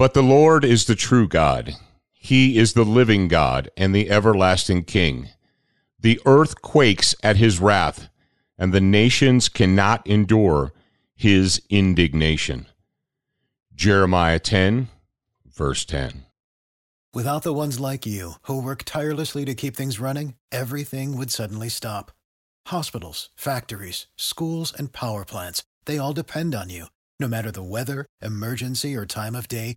But the Lord is the true God. He is the living God and the everlasting King. The earth quakes at his wrath, and the nations cannot endure his indignation. Jeremiah 10, verse 10. Without the ones like you, who work tirelessly to keep things running, everything would suddenly stop. Hospitals, factories, schools, and power plants, they all depend on you. No matter the weather, emergency, or time of day,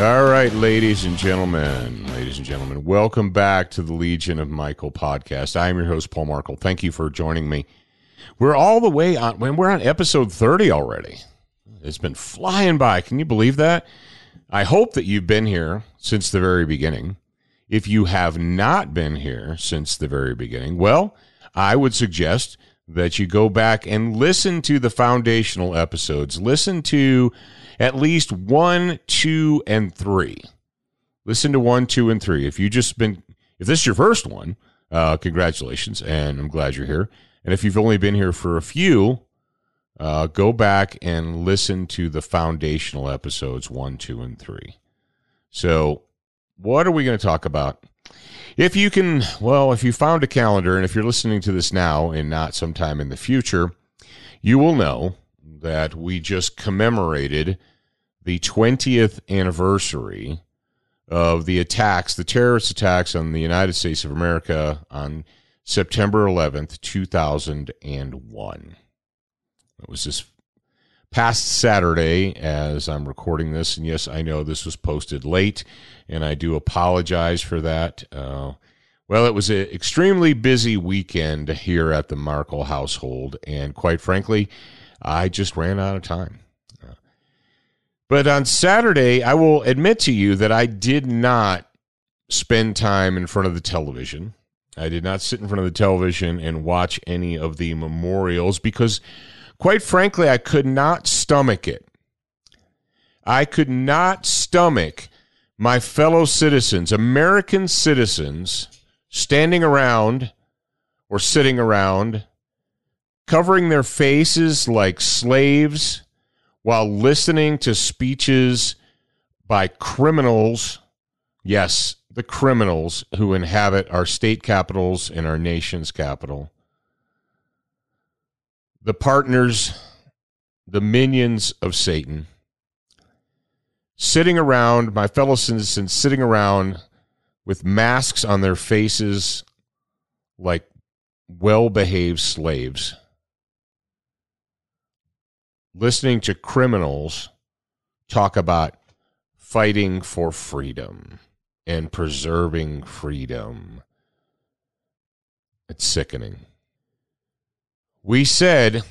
All right, ladies and gentlemen, ladies and gentlemen, welcome back to the Legion of Michael podcast. I am your host, Paul Markle. Thank you for joining me. We're all the way on, when we're on episode 30 already. It's been flying by. Can you believe that? I hope that you've been here since the very beginning. If you have not been here since the very beginning, well, I would suggest that you go back and listen to the foundational episodes. Listen to at least one, two, and three. Listen to one, two, and three. If you just been, if this is your first one, uh, congratulations, and I'm glad you're here. And if you've only been here for a few, uh, go back and listen to the foundational episodes one, two, and three. So, what are we going to talk about? If you can, well, if you found a calendar, and if you're listening to this now and not sometime in the future, you will know that we just commemorated the 20th anniversary of the attacks, the terrorist attacks on the United States of America on September 11th, 2001. It was this past Saturday as I'm recording this. And yes, I know this was posted late, and I do apologize for that. Uh, well, it was an extremely busy weekend here at the Markle household, and quite frankly, I just ran out of time. But on Saturday, I will admit to you that I did not spend time in front of the television. I did not sit in front of the television and watch any of the memorials because, quite frankly, I could not stomach it. I could not stomach my fellow citizens, American citizens, standing around or sitting around, covering their faces like slaves while listening to speeches by criminals. Yes, the criminals who inhabit our state capitals and our nation's capital. The partners, the minions of Satan, sitting around, my fellow citizens sitting around with masks on their faces like well behaved slaves listening to criminals talk about fighting for freedom and preserving freedom. It's sickening. We said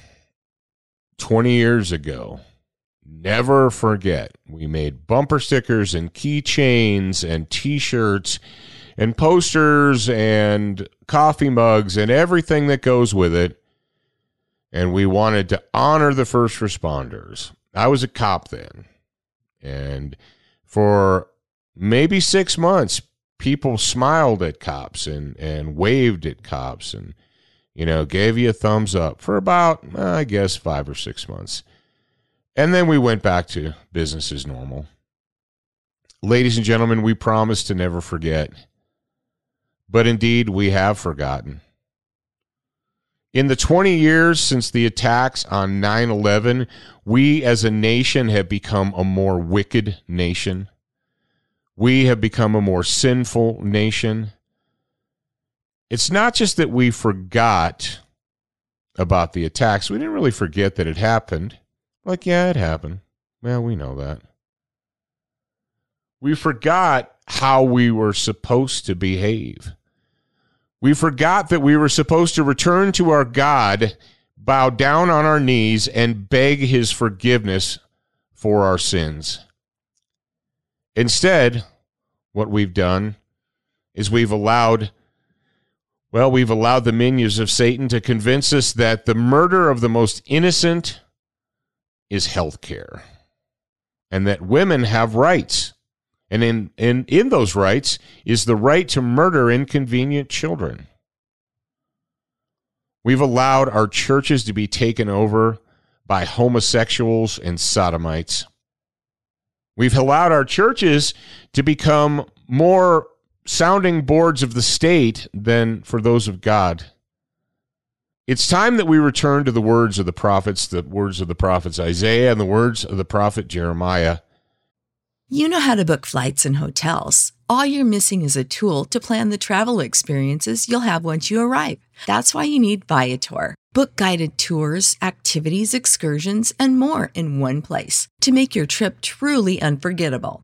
20 years ago, never forget. We made bumper stickers and keychains and t shirts and posters and coffee mugs and everything that goes with it and we wanted to honor the first responders. I was a cop then. And for maybe six months, people smiled at cops and, and waved at cops and, you know, gave you a thumbs up for about, uh, I guess, five or six months. And then we went back to business as normal. Ladies and gentlemen, we promise to never forget. But indeed, we have forgotten. In the 20 years since the attacks on 9 11, we as a nation have become a more wicked nation. We have become a more sinful nation. It's not just that we forgot about the attacks, we didn't really forget that it happened. Like, yeah, it happened. Well, we know that. We forgot how we were supposed to behave. We forgot that we were supposed to return to our God bow down on our knees and beg his forgiveness for our sins. Instead, what we've done is we've allowed well, we've allowed the minions of Satan to convince us that the murder of the most innocent is health care and that women have rights. And in, in, in those rights is the right to murder inconvenient children. We've allowed our churches to be taken over by homosexuals and sodomites. We've allowed our churches to become more sounding boards of the state than for those of God. It's time that we return to the words of the prophets, the words of the prophets Isaiah and the words of the prophet Jeremiah. You know how to book flights and hotels. All you're missing is a tool to plan the travel experiences you'll have once you arrive. That's why you need Viator. Book guided tours, activities, excursions, and more in one place to make your trip truly unforgettable.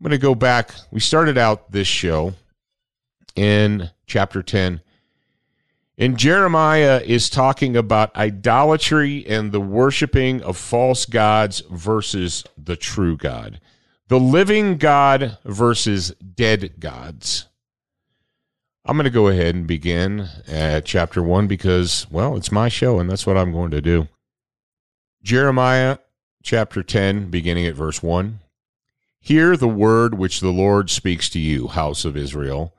I'm going to go back. We started out this show in chapter 10. And Jeremiah is talking about idolatry and the worshiping of false gods versus the true God, the living God versus dead gods. I'm going to go ahead and begin at chapter 1 because, well, it's my show and that's what I'm going to do. Jeremiah chapter 10, beginning at verse 1. Hear the word which the Lord speaks to you, house of Israel.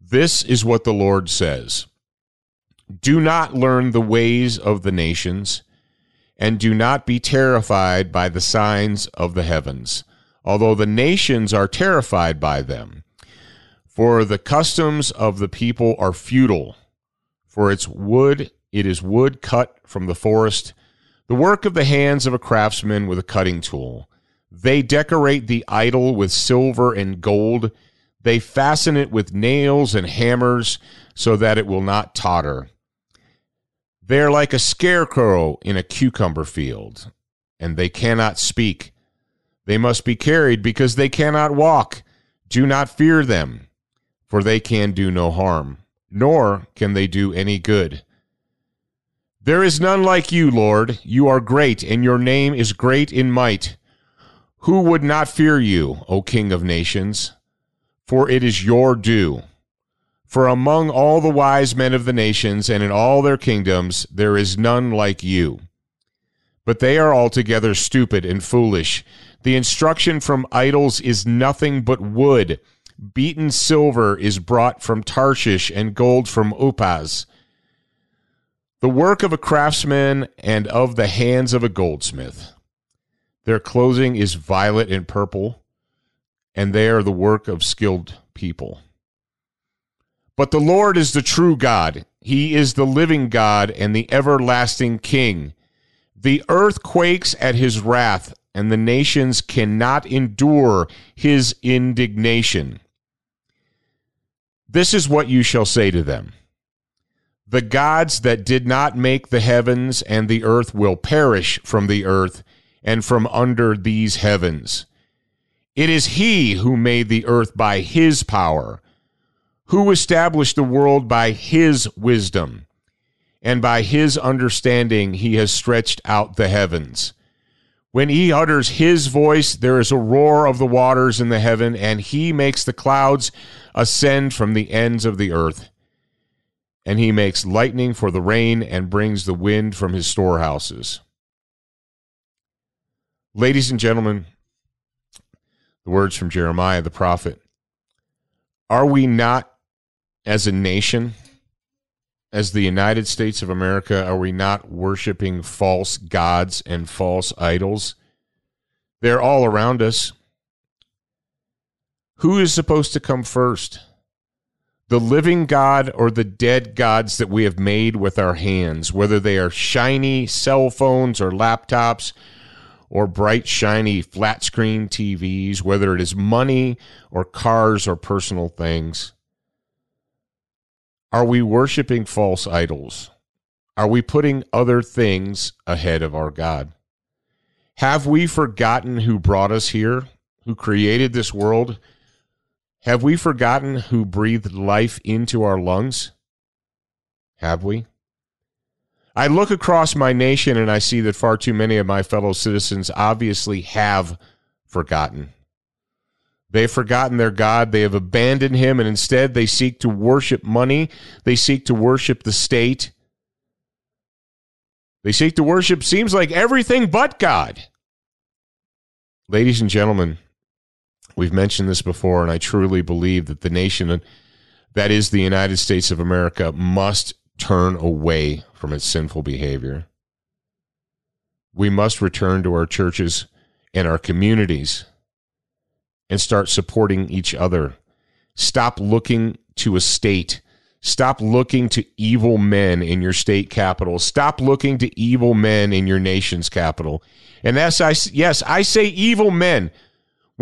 This is what the Lord says Do not learn the ways of the nations, and do not be terrified by the signs of the heavens, although the nations are terrified by them. For the customs of the people are futile, for its wood, it is wood cut from the forest, the work of the hands of a craftsman with a cutting tool. They decorate the idol with silver and gold. They fasten it with nails and hammers so that it will not totter. They are like a scarecrow in a cucumber field, and they cannot speak. They must be carried because they cannot walk. Do not fear them, for they can do no harm, nor can they do any good. There is none like you, Lord. You are great, and your name is great in might. Who would not fear you, O King of nations? For it is your due. For among all the wise men of the nations and in all their kingdoms, there is none like you. But they are altogether stupid and foolish. The instruction from idols is nothing but wood. Beaten silver is brought from Tarshish and gold from Uphaz. The work of a craftsman and of the hands of a goldsmith. Their clothing is violet and purple, and they are the work of skilled people. But the Lord is the true God. He is the living God and the everlasting King. The earth quakes at his wrath, and the nations cannot endure his indignation. This is what you shall say to them The gods that did not make the heavens and the earth will perish from the earth and from under these heavens. It is he who made the earth by his power, who established the world by his wisdom, and by his understanding he has stretched out the heavens. When he utters his voice, there is a roar of the waters in the heaven, and he makes the clouds ascend from the ends of the earth. And he makes lightning for the rain and brings the wind from his storehouses. Ladies and gentlemen, the words from Jeremiah the prophet Are we not, as a nation, as the United States of America, are we not worshiping false gods and false idols? They're all around us. Who is supposed to come first? The living God or the dead gods that we have made with our hands, whether they are shiny cell phones or laptops or bright, shiny flat screen TVs, whether it is money or cars or personal things. Are we worshiping false idols? Are we putting other things ahead of our God? Have we forgotten who brought us here, who created this world? Have we forgotten who breathed life into our lungs? Have we? I look across my nation and I see that far too many of my fellow citizens obviously have forgotten. They have forgotten their God. They have abandoned him, and instead they seek to worship money. They seek to worship the state. They seek to worship, seems like everything but God. Ladies and gentlemen, we've mentioned this before, and I truly believe that the nation that is the United States of America must turn away from its sinful behavior. We must return to our churches and our communities and start supporting each other. Stop looking to a state. Stop looking to evil men in your state capital. Stop looking to evil men in your nation's capital. And that's I yes, I say evil men.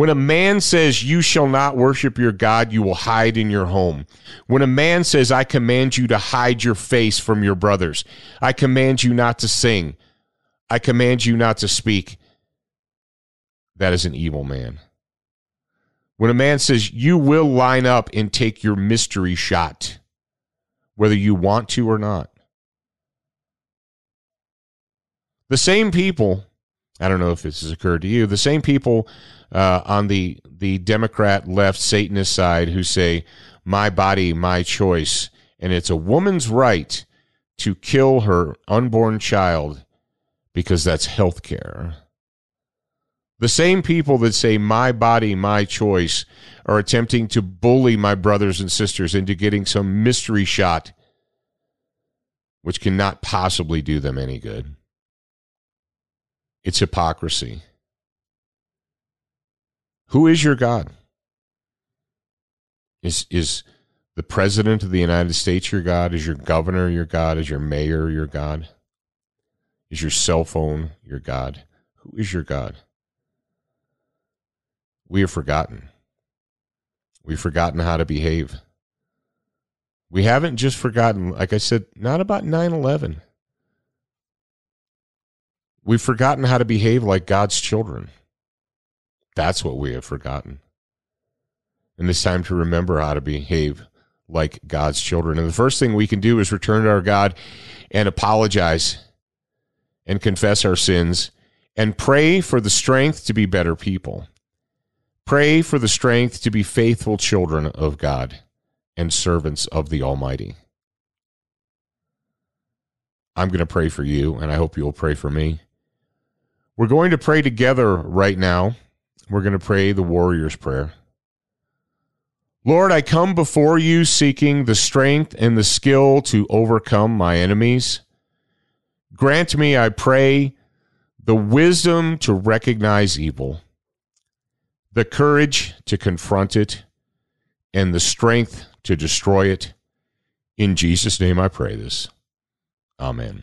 When a man says you shall not worship your God, you will hide in your home. When a man says I command you to hide your face from your brothers, I command you not to sing. I command you not to speak. That is an evil man. When a man says, You will line up and take your mystery shot, whether you want to or not. The same people, I don't know if this has occurred to you, the same people uh, on the, the Democrat left Satanist side who say, My body, my choice, and it's a woman's right to kill her unborn child because that's health care. The same people that say, my body, my choice, are attempting to bully my brothers and sisters into getting some mystery shot, which cannot possibly do them any good. It's hypocrisy. Who is your God? Is, is the President of the United States your God? Is your governor your God? Is your mayor your God? Is your cell phone your God? Who is your God? we have forgotten. We've forgotten how to behave. We haven't just forgotten, like I said, not about 9 11. We've forgotten how to behave like God's children. That's what we have forgotten. And it's time to remember how to behave like God's children. And the first thing we can do is return to our God and apologize and confess our sins and pray for the strength to be better people. Pray for the strength to be faithful children of God and servants of the Almighty. I'm going to pray for you, and I hope you'll pray for me. We're going to pray together right now. We're going to pray the warrior's prayer. Lord, I come before you seeking the strength and the skill to overcome my enemies. Grant me, I pray, the wisdom to recognize evil the courage to confront it, and the strength to destroy it. In Jesus' name I pray this. Amen.